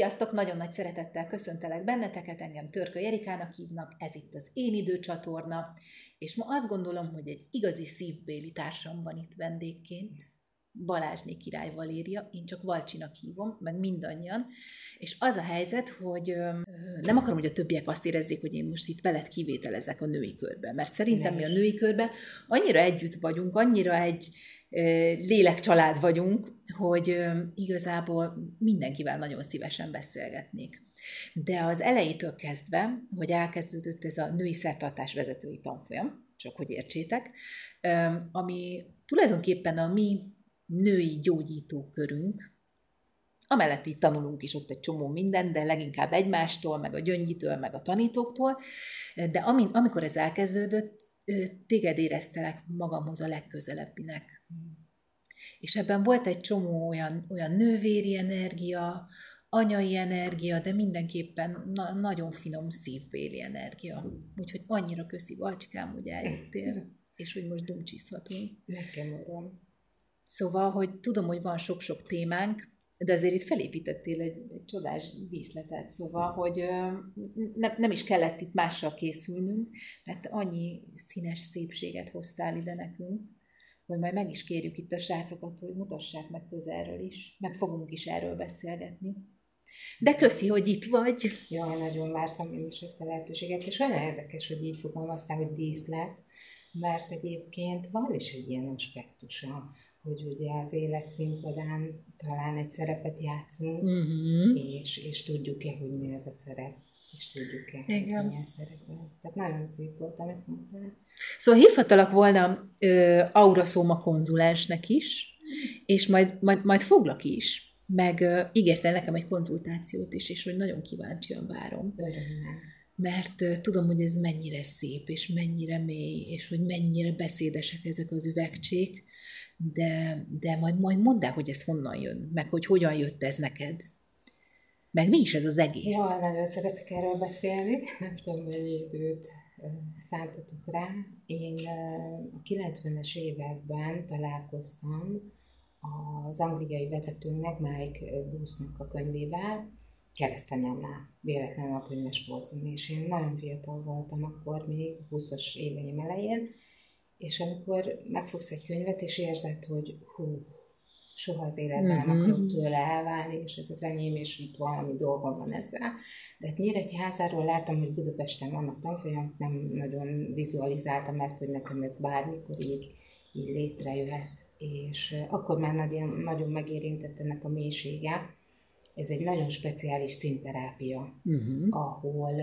Sziasztok! Nagyon nagy szeretettel köszöntelek benneteket, engem Törkö Jerikának hívnak, ez itt az Én Időcsatorna, és ma azt gondolom, hogy egy igazi szívbéli társam van itt vendégként, Balázsné király Valéria, én csak Valcsinak hívom, meg mindannyian, és az a helyzet, hogy ö, nem akarom, hogy a többiek azt érezzék, hogy én most itt veled kivételezek a női körbe, mert szerintem nem. mi a női körbe annyira együtt vagyunk, annyira egy ö, lélekcsalád vagyunk, hogy igazából mindenkivel nagyon szívesen beszélgetnék. De az elejétől kezdve, hogy elkezdődött ez a női szertartás vezetői tanfolyam, csak hogy értsétek, ami tulajdonképpen a mi női gyógyítókörünk, amellett így tanulunk is ott egy csomó minden, de leginkább egymástól, meg a gyöngyitől, meg a tanítóktól, de amikor ez elkezdődött, téged éreztelek magamhoz a legközelebbinek. És ebben volt egy csomó olyan, olyan nővéri energia, anyai energia, de mindenképpen na- nagyon finom szívbéli energia. Úgyhogy annyira köszi, Balcsikám, hogy eljöttél, és hogy most dumcsiszhatunk. Nekem uram. Szóval, hogy tudom, hogy van sok-sok témánk, de azért itt felépítettél egy, egy csodás díszletet, szóval, hogy ne, nem is kellett itt mással készülnünk, mert annyi színes szépséget hoztál ide nekünk, hogy majd meg is kérjük itt a srácokat, hogy mutassák meg közelről is, meg fogunk is erről beszélgetni. De köszi, hogy itt vagy. Jaj, nagyon vártam én is ezt a lehetőséget, és olyan érdekes, hogy így fogalmaztál, hogy díszlet, mert egyébként van is egy ilyen aspektusa hogy ugye az élet színpadán talán egy szerepet játszunk, uh-huh. és, és tudjuk-e, hogy mi ez a szerep, és tudjuk-e, Igen. hogy milyen szerep ez. Tehát nagyon szép volt, amit mondtál. Szóval hívhatalak volna ö, Auraszóma konzulensnek is, és majd, majd, majd foglak is, meg ö, ígérte nekem egy konzultációt is, és hogy nagyon kíváncsian várom. Örömmel mert tudom, hogy ez mennyire szép, és mennyire mély, és hogy mennyire beszédesek ezek az üvegcsék, de, de majd, majd mondd el, hogy ez honnan jön, meg hogy hogyan jött ez neked. Meg mi is ez az egész? Jaj, nagyon szeretek erről beszélni. Nem tudom, mennyi időt szántatok rá. Én a 90-es években találkoztam az angliai vezetőnek, Mike Boothnak a könyvével, keresztanyámnál, véletlenül a könyves polcon, és én nagyon fiatal voltam akkor, még 20-as éveim elején, és amikor megfogsz egy könyvet, és érzed, hogy hú, soha az életben mm-hmm. nem mhm. akarok tőle elválni, és ez az enyém, és itt valami dolgom van ezzel. De hát Nyíregyházáról láttam, hogy Budapesten vannak tanfolyamok, nem nagyon vizualizáltam ezt, hogy nekem ez bármikor így, így létrejöhet. És akkor már nagyon, nagyon megérintett ennek a mélysége. Ez egy nagyon speciális színterápia, uh-huh. ahol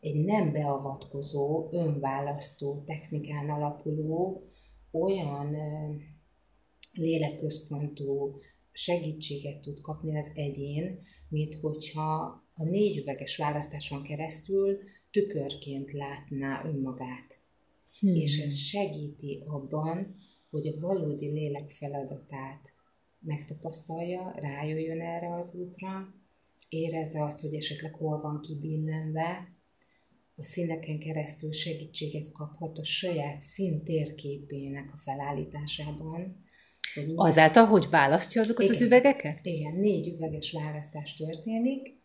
egy nem beavatkozó, önválasztó technikán alapuló, olyan lélekközpontú segítséget tud kapni az egyén, mint hogyha a négy üveges választáson keresztül tükörként látná önmagát. Hmm. És ez segíti abban, hogy a valódi lélek feladatát megtapasztalja, rájöjjön erre az útra, érezze azt, hogy esetleg hol van kibillenve, a színeken keresztül segítséget kaphat a saját szín térképének a felállításában. Hogy Azáltal, hogy választja azokat igen, az üvegeket? Igen, négy üveges választás történik,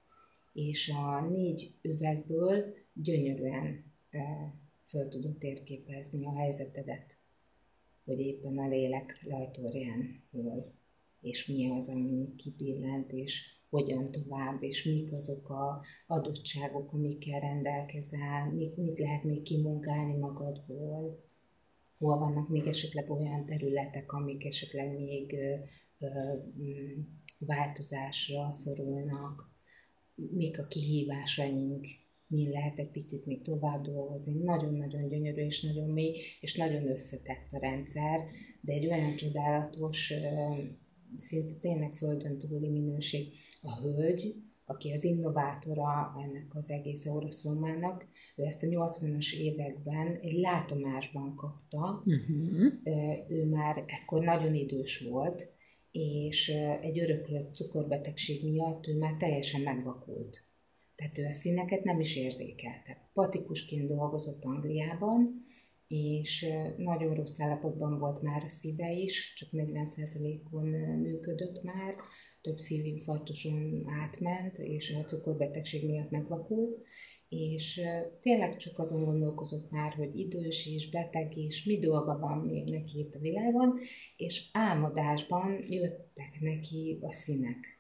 és a négy üvegből gyönyörűen e, föl tudod térképezni a helyzetedet, hogy éppen a lélek lajtorján hol, és mi az, ami kibillent, és hogyan tovább, és mik azok a adottságok, amikkel rendelkezel, mit, mit lehet még kimunkálni magadból, hol vannak még esetleg olyan területek, amik esetleg még mm, változásra szorulnak, mik a kihívásaink, mi lehet egy picit még tovább dolgozni. Nagyon-nagyon gyönyörű és nagyon mély, és nagyon összetett a rendszer, de egy olyan csodálatos szinte tényleg földön túli minőség. A hölgy, aki az innovátora ennek az egész oroszlomának, ő ezt a 80-as években egy látomásban kapta. Uh-huh. Ő már ekkor nagyon idős volt, és egy öröklött cukorbetegség miatt ő már teljesen megvakult. Tehát ő a színeket nem is érzékelte. Patikusként dolgozott Angliában, és nagyon rossz állapotban volt már a szíve is, csak 40%-on működött már, több szívinfarktuson átment, és a cukorbetegség miatt megvakult, és tényleg csak azon gondolkozott már, hogy idős is, beteg is, mi dolga van még neki itt a világon, és álmodásban jöttek neki a színek.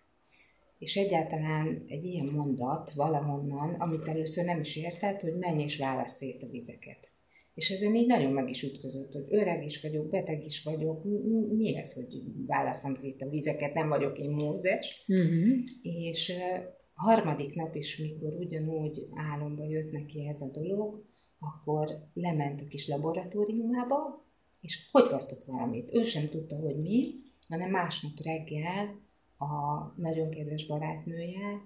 És egyáltalán egy ilyen mondat valahonnan, amit először nem is értett, hogy menj és választ a vizeket. És ezen így nagyon meg is ütközött, hogy öreg is vagyok, beteg is vagyok, mi ez, hogy válaszom szét a vizeket, nem vagyok én Mózes. Uh-huh. És harmadik nap is, mikor ugyanúgy álomba jött neki ez a dolog, akkor lement a kis laboratóriumába, és hogy vasztott valamit. Ő sem tudta, hogy mi, hanem másnap reggel a nagyon kedves barátnője,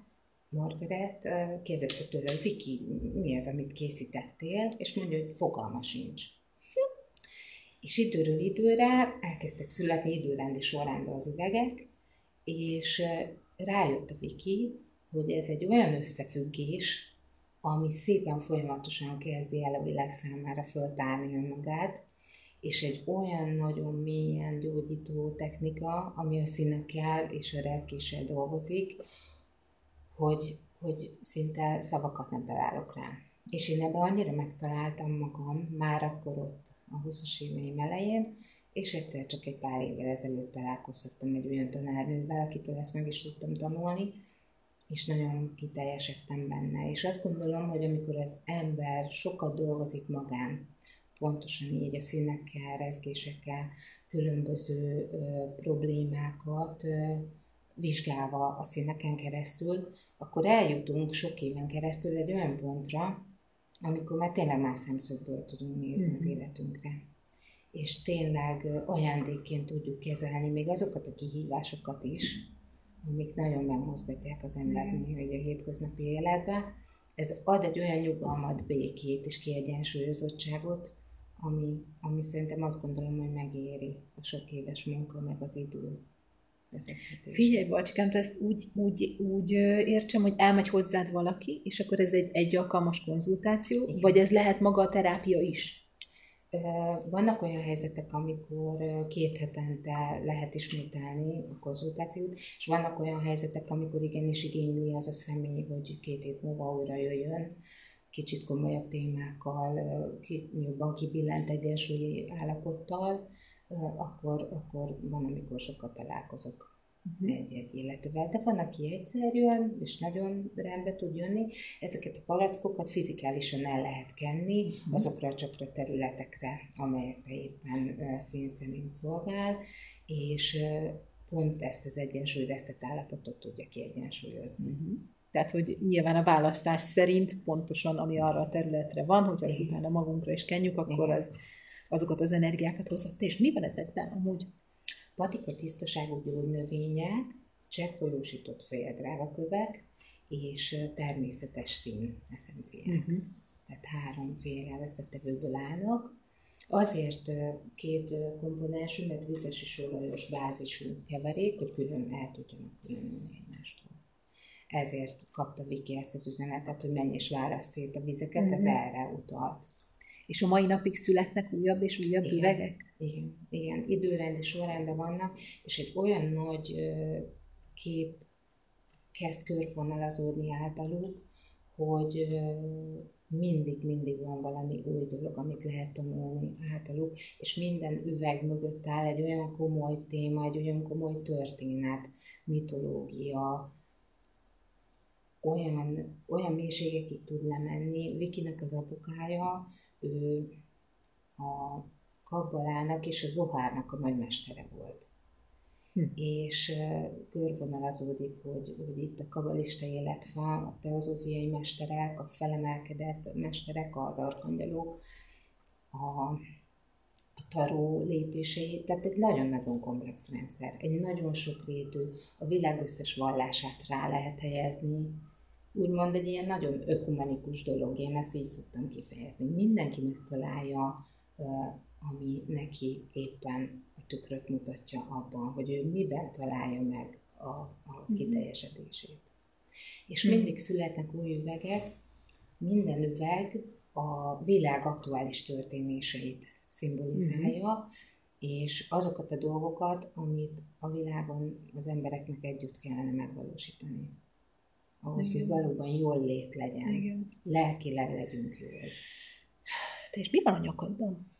Margaret kérdezte tőle, hogy Viki, mi ez, amit készítettél? És mondja, hogy fogalma sincs. És időről időre elkezdtek születni időrendi sorrendben az üvegek, és rájött a Viki, hogy ez egy olyan összefüggés, ami szépen folyamatosan kezdi el a világ számára föltárni önmagát, és egy olyan nagyon mélyen gyógyító technika, ami a színekkel és a rezgéssel dolgozik, hogy, hogy szinte szavakat nem találok rá. És én ebben annyira megtaláltam magam, már akkor ott a 20-as éveim elején, és egyszer csak egy pár évvel ezelőtt találkozhattam egy olyan tanárnővel, akitől ezt meg is tudtam tanulni, és nagyon kiteljesedtem benne. És azt gondolom, hogy amikor az ember sokat dolgozik magán, pontosan így a színekkel, rezgésekkel, különböző ö, problémákat ö, vizsgálva a színeken keresztül, akkor eljutunk sok éven keresztül egy olyan pontra, amikor már tényleg más szemszögből tudunk nézni mm-hmm. az mhm. életünkre. És tényleg ajándékként tudjuk kezelni még azokat a kihívásokat is, amik nagyon megmozgatják az embert mm. néha a hétköznapi életben. Ez ad egy olyan nyugalmat, békét és kiegyensúlyozottságot, ami, ami szerintem azt gondolom, hogy megéri a sok éves munka, meg az idő. Figyelj, Balcsikám, te ezt úgy, úgy, úgy értsem, hogy elmegy hozzád valaki, és akkor ez egy, egy alkalmas konzultáció, Igen. vagy ez lehet maga a terápia is? Vannak olyan helyzetek, amikor két hetente lehet ismételni a konzultációt, és vannak olyan helyzetek, amikor igenis igényli az a személy, hogy két hét múlva újra jöjjön, kicsit komolyabb témákkal, jobban kibillent egyensúlyi állapottal, akkor, akkor van, amikor sokat találkozok uh-huh. egy-egy illetővel. De van, aki egyszerűen és nagyon rendbe tud jönni. Ezeket a palackokat fizikálisan el lehet kenni uh-huh. azokra a csakra területekre, amelyekre éppen szín szerint szolgál, és pont ezt az egyensúlyvesztett állapotot tudja kiegyensúlyozni. Uh-huh. Tehát, hogy nyilván a választás szerint pontosan, ami arra a területre van, hogy azt utána magunkra is kenjük, akkor az, azokat az energiákat hozott. És mi van ezekben amúgy? Patika tisztaságú gyógynövények, cseppfolyósított kövek és természetes szín eszenciák. Uh-huh. Tehát háromféle összetevőből állnak. Azért két komponensű, mert vizes és olajos bázisú keverék, hogy külön el tudjanak különülni egymástól ezért kapta Viki ezt az üzenetet, hogy menj és választ szét a vizeket, mm-hmm. ez erre utalt. És a mai napig születnek újabb és újabb igen, üvegek? Igen, igen, időrendi sorrendben vannak, és egy olyan nagy kép kezd körvonalazódni általuk, hogy ö, mindig, mindig van valami új dolog, amit lehet tanulni általuk, és minden üveg mögött áll egy olyan komoly téma, egy olyan komoly történet, mitológia, olyan, olyan mélységekig tud lemenni. Vikinek az apukája, ő a kabbalának és a zohárnak a nagymestere volt. Hm. És körvonalazódik, hogy, hogy itt a kabalista életfa, a teozófiai mesterek, a felemelkedett mesterek, az arkangyalok, a, a taró lépései, tehát egy nagyon-nagyon komplex rendszer, egy nagyon sokrétű, a világ összes vallását rá lehet helyezni, úgymond egy ilyen nagyon ökumenikus dolog, én ezt így szoktam kifejezni. Mindenki megtalálja, ami neki éppen a tükröt mutatja abban, hogy ő miben találja meg a, a mhm. kiteljesedését. És mindig születnek új üvegek, minden üveg a világ aktuális történéseit szimbolizálja, mm-hmm. és azokat a dolgokat, amit a világon az embereknek együtt kellene megvalósítani. Ahhoz, Igen. hogy valóban jól lét legyen. Igen. Lelkileg legyünk jól. Te és mi van a nyakadban?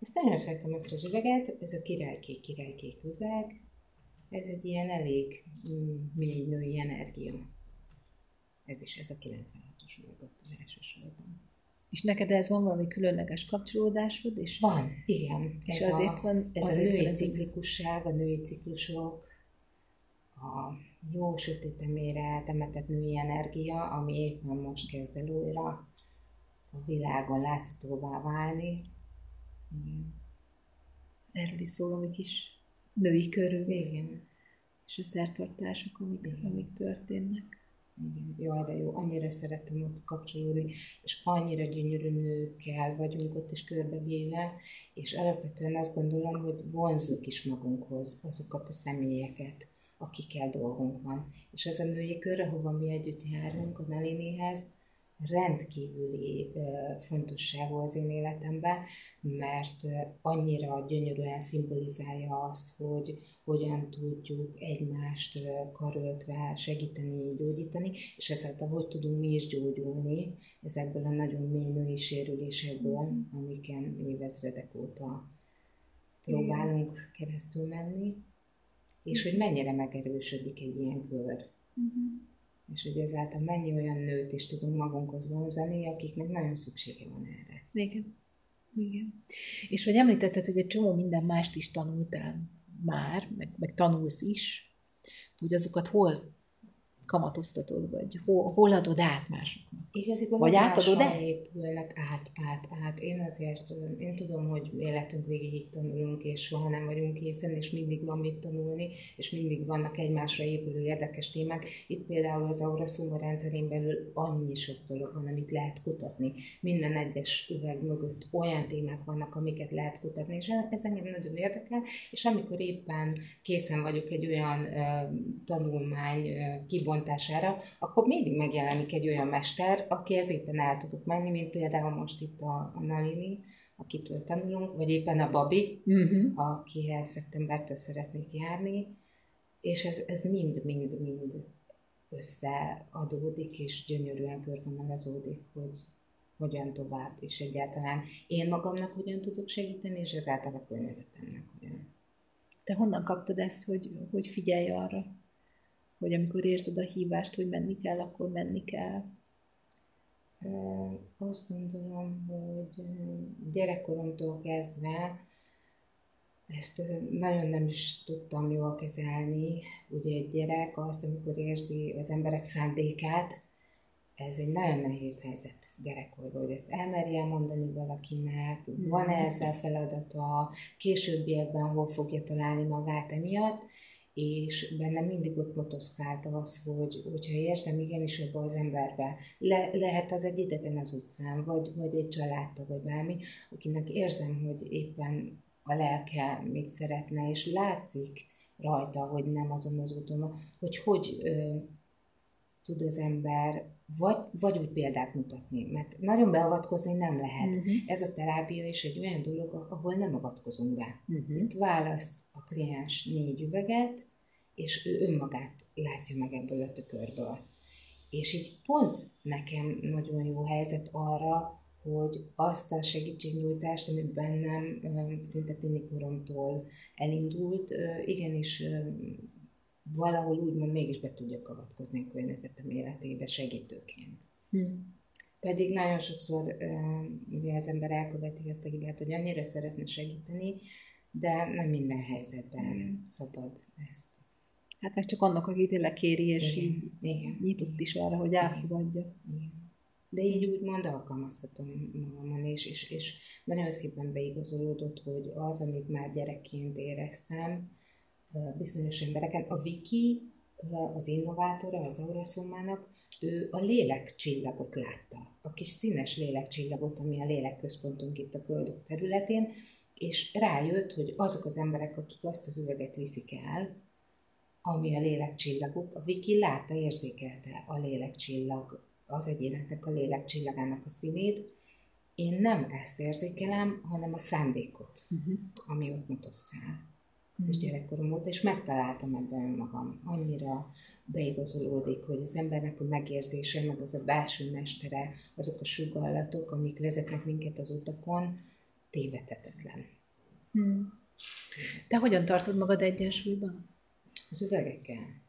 Ezt nagyon szeretem ezt az üveget, ez a királykék, királykék üveg. Ez egy ilyen elég mm, mély női energia. Ez is, ez a 96-os üveg ott az elsősorban. És neked ez van valami különleges kapcsolódásod? És van, igen. És ez azért a, van, ez azért a női ciklikusság, a női ciklusok, a jó sötétemére temetett női energia, ami éppen most kezd el újra a világon láthatóvá válni. Igen. Erről is szól a kis női körül. Igen. És a szertartások, amik, Igen. amik történnek. Igen, jaj, de jó, annyira szeretem ott kapcsolódni, és annyira gyönyörű nőkkel vagyunk ott is körbevéve, és alapvetően azt gondolom, hogy vonzuk is magunkhoz azokat a személyeket, akikkel dolgunk van. És ez a női kör, ahova mi együtt járunk, a Nalinihez, rendkívüli fontosságú az én életemben, mert annyira gyönyörűen szimbolizálja azt, hogy hogyan tudjuk egymást karöltve segíteni, gyógyítani, és ezáltal hogy tudunk mi is gyógyulni ezekből a nagyon mély női sérülésekből, amiken évezredek óta próbálunk keresztül menni, és hogy mennyire megerősödik egy ilyen kör. Uh-huh és hogy ezáltal mennyi olyan nőt is tudunk magunkhoz vonzani, akiknek nagyon szüksége van erre. Igen. Igen. És hogy említetted, hogy egy csomó minden mást is tanultál már, meg, meg tanulsz is, hogy azokat hol kamatoztatod, vagy hol, hol adod át másoknak? Igaziból vagy átadod el? épülnek át, át, át. Én azért, én tudom, hogy életünk végéig tanulunk, és soha nem vagyunk készen, és mindig van mit tanulni, és mindig vannak egymásra épülő érdekes témák. Itt például az Aura Summa rendszerén belül annyi sok dolog van, amit lehet kutatni. Minden egyes üveg mögött olyan témák vannak, amiket lehet kutatni, és ez engem nagyon érdekel, és amikor éppen készen vagyok egy olyan uh, tanulmány uh, kibontására, akkor mindig megjelenik egy olyan mester, akihez éppen el tudok menni, mint például most itt a, a Nalini, akitől tanulunk, vagy éppen a Babi, uh-huh. akihez szeptembertől szeretnék járni, és ez, ez mind, mind, mind összeadódik, és gyönyörűen körvonalazódik, hogy hogyan tovább, és egyáltalán én magamnak hogyan tudok segíteni, és ezáltal a környezetemnek hogyan. Te honnan kaptad ezt, hogy, hogy figyelj arra, hogy amikor érzed a hívást, hogy menni kell, akkor menni kell? Azt gondolom, hogy gyerekkoromtól kezdve ezt nagyon nem is tudtam jól kezelni. Ugye egy gyerek azt, amikor érzi az emberek szándékát, ez egy nagyon nehéz helyzet gyerekkorban, hogy ezt elmerje mondani valakinek, van-e ezzel feladata, későbbiekben hol fogja találni magát emiatt, és bennem mindig ott motoszkált az, hogy hogyha érzem igenis ebbe az emberbe, le, lehet az egy idegen az utcán, vagy, vagy egy családtag, vagy bármi, akinek érzem, hogy éppen a lelke mit szeretne, és látszik rajta, hogy nem azon az úton, hogy hogy ö, tud az ember vagy, vagy úgy példát mutatni, mert nagyon beavatkozni nem lehet. Uh-huh. Ez a terápia is egy olyan dolog, ahol nem avatkozunk be. Uh-huh. Itt választ a kliens négy üveget, és ő önmagát látja meg ebből a tükörből. És így pont nekem nagyon jó helyzet arra, hogy azt a segítségnyújtást, ami bennem szinte tinikoromtól elindult, igenis valahol úgymond mégis be tudjak avatkozni a környezetem életébe segítőként. Hmm. Pedig nagyon sokszor ugye az ember elköveti ezt a hibát, hogy annyira szeretne segíteni, de nem minden helyzetben hmm. szabad ezt. Hát meg csak annak, aki tényleg kéri, és igen, így igen, nyitott igen. is arra, hogy elfogadja. Igen. De így úgymond alkalmazhatom magamon, és, és, és nagyon szépen beigazolódott, hogy az, amit már gyerekként éreztem, bizonyos embereken. A Viki, az innovátora, az Auraszomának, ő a lélekcsillagot látta. A kis színes lélekcsillagot, ami a lélekközpontunk itt a Földök területén, és rájött, hogy azok az emberek, akik azt az üveget viszik el, ami a lélekcsillaguk, a Viki látta, érzékelte a lélekcsillag az egyéneknek a lélek csillagának a színét. Én nem ezt érzékelem, hanem a szándékot, uh-huh. ami ott. Uh-huh. És gyerekkorom óta, és megtaláltam ebben magam. Annyira beigazolódik, hogy az embernek a megérzése, meg az a belső mestere, azok a sugallatok, amik vezetnek minket az utakon, tévedhetetlen. Hmm. Te hogyan tartod magad egyensúlyban? Az üvegekkel.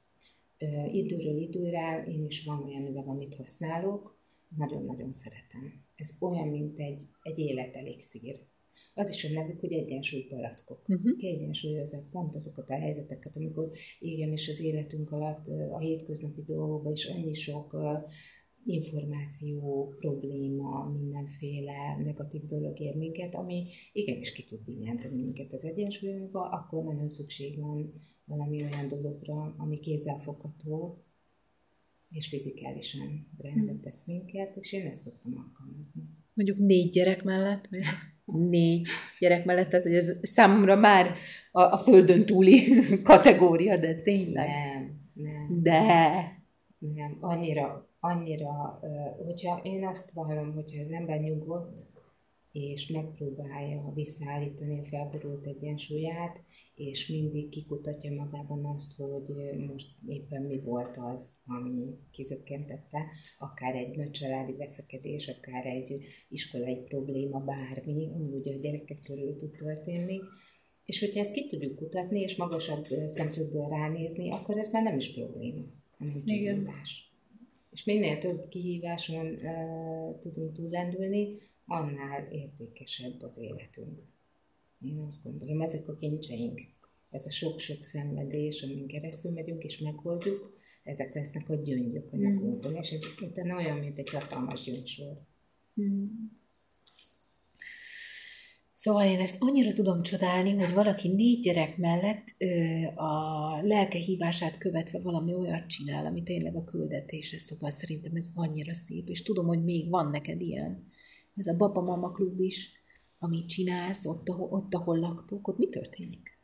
Időről időre én is van olyan üveg, amit használok, nagyon-nagyon szeretem. Ez olyan, mint egy, egy életelixír. Az is a nevük, hogy egyensúlypalackok. Uh-huh. Kiegyensúlyozzák pont azokat a helyzeteket, amikor igenis az életünk alatt a hétköznapi dolgokban is annyi sok információ, probléma, mindenféle negatív dolog ér minket, ami igenis ki tud billenteni minket az egyensúlyunkba, akkor nagyon szükség van valami olyan dologra, ami kézzelfogható, és fizikálisan rendet tesz minket, és én ezt szoktam alkalmazni. Mondjuk négy gyerek mellett, négy gyerek mellett, tehát hogy ez számomra már a, a földön túli kategória, de tényleg. Nem, nem. De. Nem, annyira, annyira, hogyha én azt vallom, hogyha az ember nyugodt, és megpróbálja visszaállítani a felborult egyensúlyát, és mindig kikutatja magában azt, hogy most éppen mi volt az, ami kizökkentette, akár egy nagy családi veszekedés, akár egy iskolai probléma, bármi, úgy a gyerekek körül tud történni, és hogyha ezt ki tudjuk kutatni, és magasabb szemszögből ránézni, akkor ez már nem is probléma, hanem kihívás. És minél több kihíváson uh, tudunk túllendülni, annál értékesebb az életünk. Én azt gondolom, ezek a kincseink, ez a sok-sok szenvedés, amin keresztül megyünk és megoldjuk, ezek lesznek a gyöngyök a nyakunkon, mm. és ez utána olyan, mint egy hatalmas gyöngysor. Mm. Szóval én ezt annyira tudom csodálni, hogy valaki négy gyerek mellett ö, a lelke hívását követve valami olyat csinál, ami tényleg a küldetése, szóval szerintem ez annyira szép, és tudom, hogy még van neked ilyen ez a Baba Mama klub is, amit csinálsz, ott, ahol, ott, ahol laktok, ott mi történik?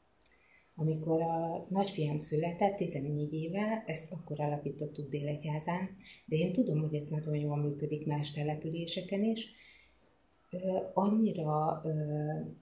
Amikor a nagyfiam született, 14 éve, ezt akkor alapítottuk Délegyházán, de én tudom, hogy ez nagyon jól működik más településeken is. Annyira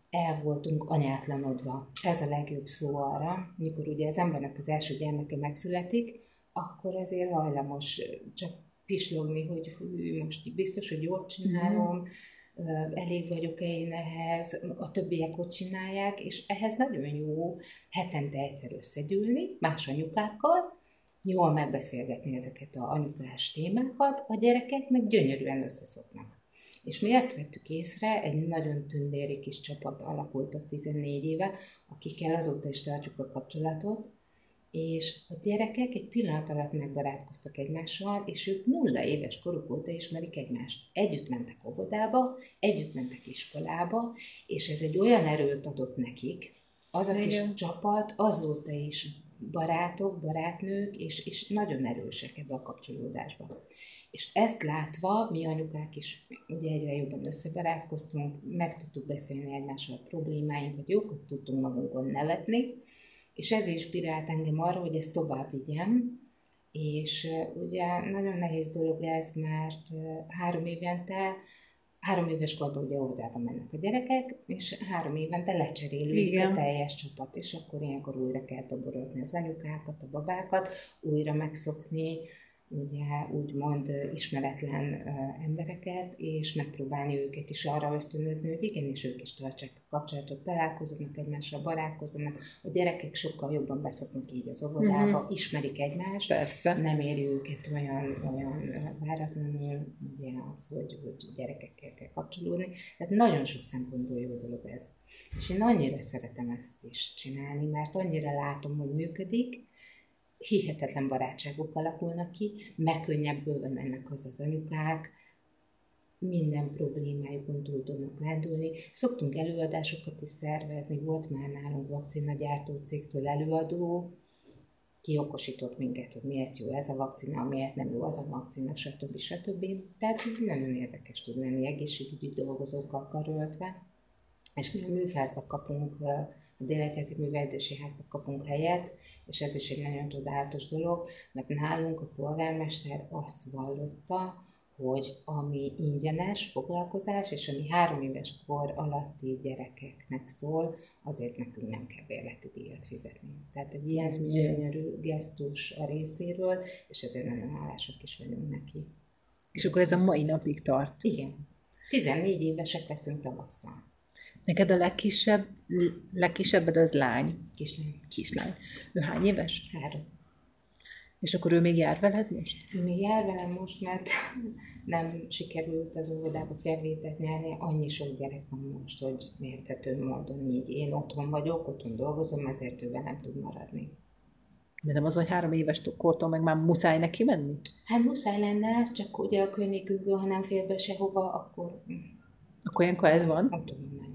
el voltunk anyátlanodva. Ez a legjobb szó arra, mikor ugye az embernek az első gyermeke megszületik, akkor ezért hajlamos csak pislogni, hogy hú, most biztos, hogy jól csinálom, mm. elég vagyok-e én ehhez, a többiek ott csinálják, és ehhez nagyon jó hetente egyszer összegyűlni más anyukákkal, jól megbeszélgetni ezeket a anyukás témákat, a gyerekek meg gyönyörűen összeszoknak. És mi ezt vettük észre, egy nagyon tündéri kis csapat alakult a 14 éve, akikkel azóta is tartjuk a kapcsolatot, és a gyerekek egy pillanat alatt megbarátkoztak egymással, és ők nulla éves koruk óta ismerik egymást. Együtt mentek óvodába, együtt mentek iskolába, és ez egy olyan erőt adott nekik, az a kis Igen. csapat azóta is barátok, barátnők, és, és nagyon erősek ebbe a kapcsolódásba. És ezt látva, mi anyukák is ugye egyre jobban összebarátkoztunk, meg tudtuk beszélni egymással a problémáinkat, jókat tudtunk magunkon nevetni, és ez inspirált engem arra, hogy ezt tovább vigyem, és ugye nagyon nehéz dolog ez, mert három évente, három éves korban ugye óvodába mennek a gyerekek, és három évente lecserélődik Igen. a teljes csapat, és akkor ilyenkor újra kell toborozni az anyukákat, a babákat, újra megszokni, ugye úgymond ismeretlen embereket, és megpróbálni őket is arra ösztönözni, hogy igenis ők is tartsák a kapcsolatot, találkozzanak egymással, barátkozzanak, a gyerekek sokkal jobban beszoknak így az óvodába, mm-hmm. ismerik egymást, Persze. nem éri őket olyan, olyan váratlanul, ugye az, hogy, hogy gyerekekkel kell kapcsolódni. Tehát nagyon sok szempontból jó dolog ez. És én annyira szeretem ezt is csinálni, mert annyira látom, hogy működik, hihetetlen barátságok alakulnak ki, megkönnyebbülve mennek az az anyukák, minden problémájukon túl tudnak lendülni. Szoktunk előadásokat is szervezni, volt már nálunk vakcinagyártó cégtől előadó, ki okosított minket, hogy miért jó ez a vakcina, miért nem jó az a vakcina, stb. stb. Tehát nagyon érdekes tud lenni egészségügyi dolgozókkal karöltve. És mi a műfázba kapunk a Délegyházi Művelődési Házba kapunk helyet, és ez is egy nagyon csodálatos dolog, mert nálunk a polgármester azt vallotta, hogy ami ingyenes foglalkozás, és ami három éves kor alatti gyerekeknek szól, azért nekünk nem kell bérleti díjat fizetni. Tehát egy ilyen gyönyörű gesztus a részéről, és ezért nagyon hálásak is vagyunk neki. És akkor ez a mai napig tart? Igen. 14 évesek leszünk tavasszal. Neked a legkisebb, legkisebbed az lány? Kislány. Kislány. Ő hány éves? Három. És akkor ő még jár veled most? Ő még jár velem most, mert nem sikerült az óvodába felvételt nyerni. Annyi sok gyerek van most, hogy mértető módon így én otthon vagyok, otthon dolgozom, ezért ő nem tud maradni. De nem az, hogy három éves kortól meg már muszáj neki menni? Hát muszáj lenne, csak ugye a környékünkből, ha nem fél be sehova, akkor... Akkor ilyenkor ez van? Uh-huh.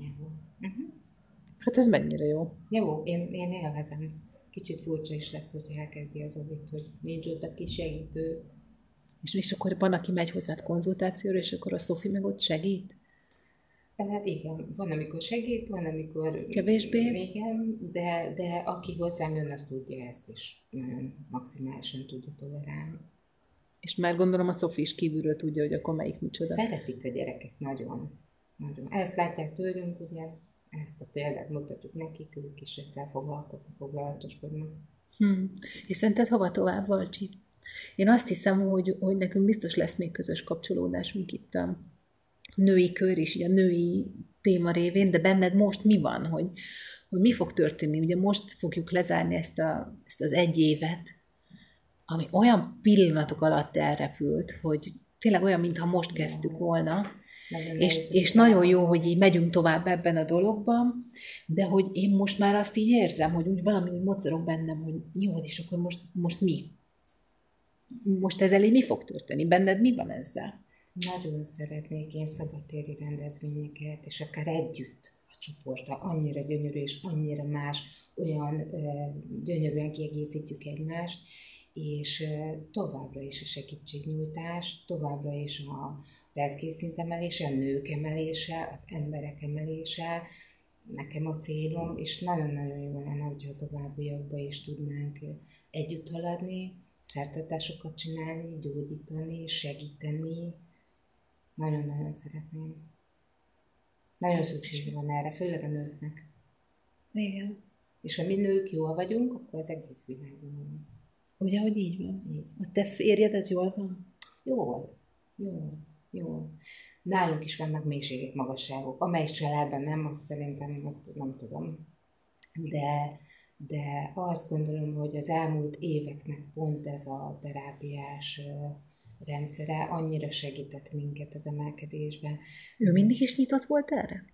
Hát ez mennyire jó. Jó, én, én élvezem kicsit furcsa is lesz, hogyha elkezdi az obit, hogy nincs ott a kis segítő. És, és akkor van, aki megy hozzád konzultációra, és akkor a Szofi meg ott segít? Hát igen, van, amikor segít, van, amikor... Kevésbé? Igen, de, de aki hozzám jön, az tudja ezt is. Nagyon maximálisan tudja tolerálni. És már gondolom a Szofi is kívülről tudja, hogy akkor melyik micsoda. Szeretik a gyerekek nagyon. nagyon. Ezt látják tőlünk, ugye, ezt a példát mutatjuk nekik, ők is ezzel foglalkoznak, foglalatoskodnak. Hmm. És szerinted hova tovább, Valcsi? Én azt hiszem, hogy, hogy nekünk biztos lesz még közös kapcsolódásunk itt a női kör is, így a női téma révén, de benned most mi van, hogy, hogy mi fog történni? Ugye most fogjuk lezárni ezt, a, ezt az egy évet, ami olyan pillanatok alatt elrepült, hogy tényleg olyan, mintha most kezdtük volna, nagyon és, és nagyon jó, hogy így megyünk tovább ebben a dologban, de hogy én most már azt így érzem, hogy úgy valami úgy mozorog bennem, hogy jó, és akkor most, most mi? Most ezzel mi fog történni? Benned mi van ezzel? Nagyon szeretnék én szabadtéri rendezvényeket, és akár együtt a csoporta annyira gyönyörű és annyira más, olyan ö, gyönyörűen kiegészítjük egymást, és továbbra is a segítségnyújtás, továbbra is a leszkészint emelése, a nők emelése, az emberek emelése, nekem a célom, és nagyon-nagyon jó lenne, hogyha továbbiakban is tudnánk együtt haladni, szertartásokat csinálni, gyógyítani, segíteni. Nagyon-nagyon szeretném. Nagyon szükség van erre, főleg a nőknek. Igen. És ha mi nők jól vagyunk, akkor az egész világon van. Ugye, hogy így van? Így. A te férjed, ez jól van? Jól. Jól. Jól. Nálunk is vannak mélységek, magasságok. Amely családban nem, azt szerintem ott nem tudom. De, de azt gondolom, hogy az elmúlt éveknek pont ez a terápiás rendszere annyira segített minket az emelkedésben. Ő mindig is nyitott volt erre?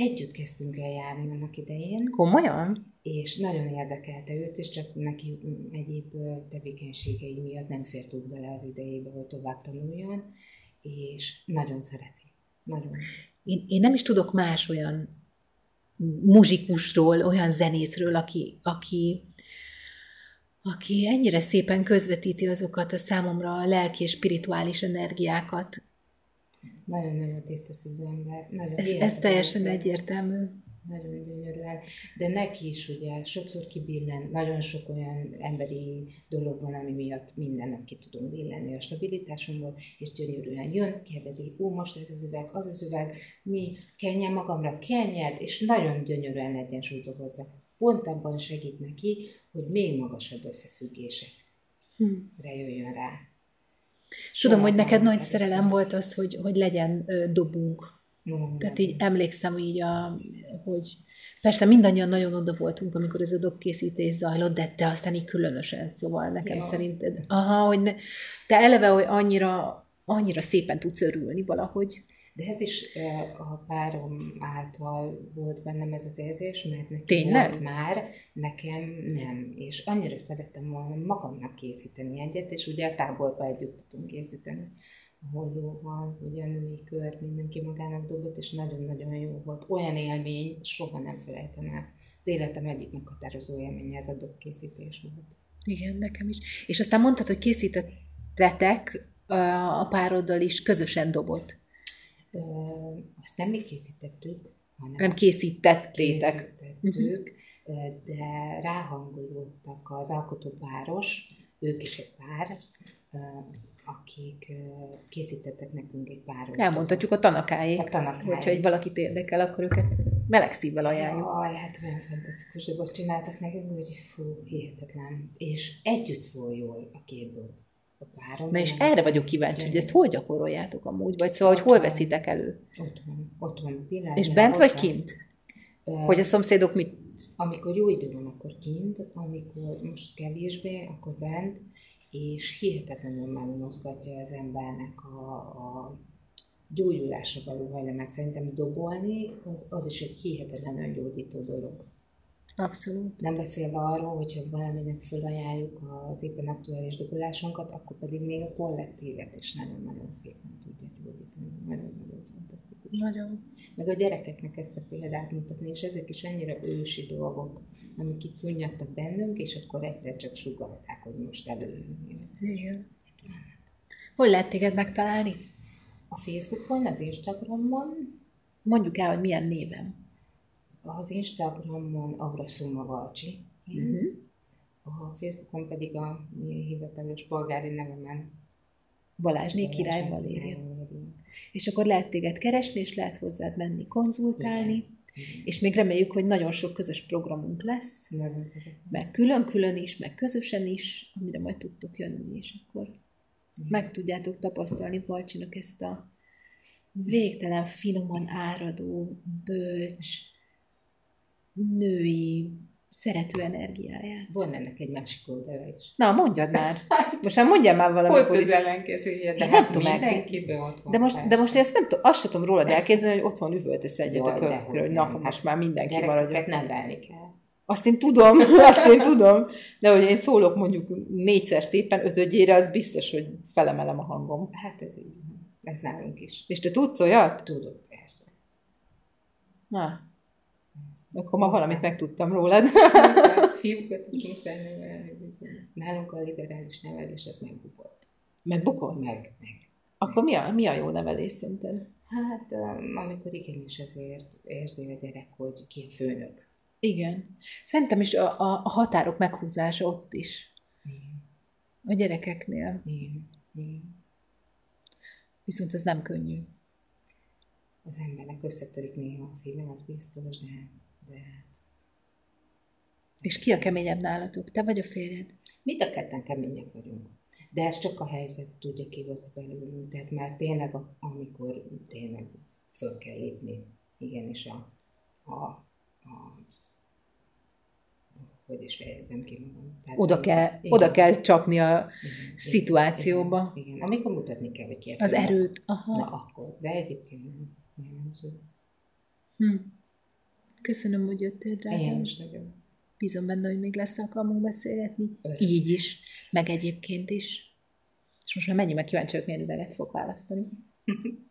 Együtt kezdtünk el járni annak idején. Komolyan? És nagyon érdekelte őt, és csak neki egyéb tevékenységei miatt nem fért úgy bele az idejébe, hogy tovább tanuljon, és nagyon szereti. Nagyon. Én, én nem is tudok más olyan muzsikusról, olyan zenészről, aki, aki, aki ennyire szépen közvetíti azokat a számomra a lelki és spirituális energiákat, nagyon-nagyon tiszta szívű ember. Nagyon ez, ez teljesen egyértelmű. Nagyon gyönyörűen. De neki is ugye sokszor kibillen, nagyon sok olyan emberi dolog van, ami miatt mindennek ki tudunk billenni a stabilitásunkból, és gyönyörűen jön, kérdezi, ó, most ez az üveg, az az üveg, mi, kenjen magamra, kenjed, és nagyon gyönyörűen egyensúlyba hozza. Pont abban segít neki, hogy még magasabb összefüggésekre hmm. jöjjön rá. Tudom, hogy neked nagy szerelem volt az, hogy, hogy legyen dobunk. Mm. Tehát így emlékszem így, a, hogy persze mindannyian nagyon oda voltunk, amikor ez a dobkészítés zajlott, de te aztán így különösen, szóval nekem ja. szerinted, aha, hogy ne, te eleve, hogy annyira, annyira szépen tudsz örülni valahogy. De ez is a párom által volt bennem ez az érzés, mert nekem Tényleg? volt már, nekem nem. És annyira szerettem volna magamnak készíteni egyet, és ugye a táborba együtt tudtunk készíteni hollóval, ugye a női kör, mindenki magának dobott, és nagyon-nagyon jó volt. Olyan élmény, soha nem felejtem el. Az életem egyik meghatározó élménye ez a dobkészítés volt. Igen, nekem is. És aztán mondtad, hogy készítettetek a pároddal is közösen dobot. Ö, azt nem mi készítettük, hanem nem készítettétek. Készítettük, uh-huh. de ráhangolódtak az alkotópáros, ők is egy pár, akik készítettek nekünk egy pár Elmondhatjuk a tanakáé. A tanakáé. Hogyha egy valakit érdekel, akkor őket meleg szívvel ajánljuk. Jaj, hát olyan fantasztikus dolgot csináltak nekünk, hogy fú, hihetetlen. És együtt szól jól a két dolog. Na és erre vagyok kíváncsi, hogy ezt hol gyakoroljátok amúgy, vagy szóval, hogy hol veszitek elő? Ott van, ott van. Pillanat, és bent vagy kint? Hogy a szomszédok mit amikor jó idő van, akkor kint, amikor most kevésbé, akkor bent, és hihetetlenül megmozgatja az embernek a, a gyógyulásra való hajlamát. Szerintem dobolni, az, az is egy hihetetlen öngyógyító dolog. Abszolút. Nem beszélve arról, hogyha valaminek felajánljuk az éppen aktuális dobolásunkat, akkor pedig még a kollektívet is nagyon-nagyon szépen tudja gyógyítani. Nagyon-nagyon fantasztikus. Nagyon. Meg a gyerekeknek ezt a példát mutatni, és ezek is annyira ősi dolgok, amik itt szunnyadtak bennünk, és akkor egyszer csak sugalták, hogy most előjön. Igen. Hol lehet téged megtalálni? A Facebookon, az Instagramon. Mondjuk el, hogy milyen névem. Az Instagramon Aura Szuma Valcsi. Uh-huh. A Facebookon pedig a hivatalos polgári nevemen Balázsné Király Valéria. És akkor lehet téged keresni, és lehet hozzád menni, konzultálni. Igen. És még reméljük, hogy nagyon sok közös programunk lesz, Nagyon meg külön-külön is, meg közösen is, amire majd tudtok jönni, és akkor Igen. meg tudjátok tapasztalni Balcsinak ezt a végtelen finoman áradó, bölcs, női, szerető energiáját. Van ennek egy másik oldala is. Na, mondjad már. Most már mondjál már valamit. Pont az ellenkezője, de hát mindenkiben ott van. De most, de most ezt nem tudom, azt sem tudom rólad elképzelni, hogy otthon üvöltesz egyet a körkről, hogy na, hát most már mindenki maradjon. nem válni kell. Azt én tudom, azt én tudom, de hogy én szólok mondjuk négyszer szépen, ötödjére, az biztos, hogy felemelem a hangom. Hát ez így. Ez nálunk is. És te tudsz olyat? Tudok, persze. Na, akkor ma valamit megtudtam rólad. Fiúkat nevelni. Nálunk a liberális nevelés, ez megbukott. Megbukott? Meg, meg. Akkor mi a, mi a jó nevelés szerinted? Hát, amikor igenis azért érzi a gyerek, hogy ki a főnök. Igen. Szerintem is a, a, a határok meghúzása ott is. Igen. A gyerekeknél. Igen. Igen. Viszont ez nem könnyű. Az embernek összetörik néha a szíve, az biztos, de hát... És ki a keményebb nálatok? Te vagy a férjed? Mind a ketten kemények vagyunk. De ez csak a helyzet tudja kihozni belőlünk. Tehát már tényleg, amikor tényleg föl kell lépni, igenis a, a, a hogy is fejezem ki magam. Tehát oda, kell, igen. oda kell csapni a igen, szituációba. Igen, igen, amikor mutatni kell, hogy ki Az erőt. Aha. Na akkor, de egyébként nem. nem hm. Köszönöm, hogy jöttél, drágám. Én is nagyon. Bízom benne, hogy még lesz alkalmunk beszélgetni. Örök. Így is, meg egyébként is. És most már mennyi meg kíváncsi vagyok, milyen üveget fog választani.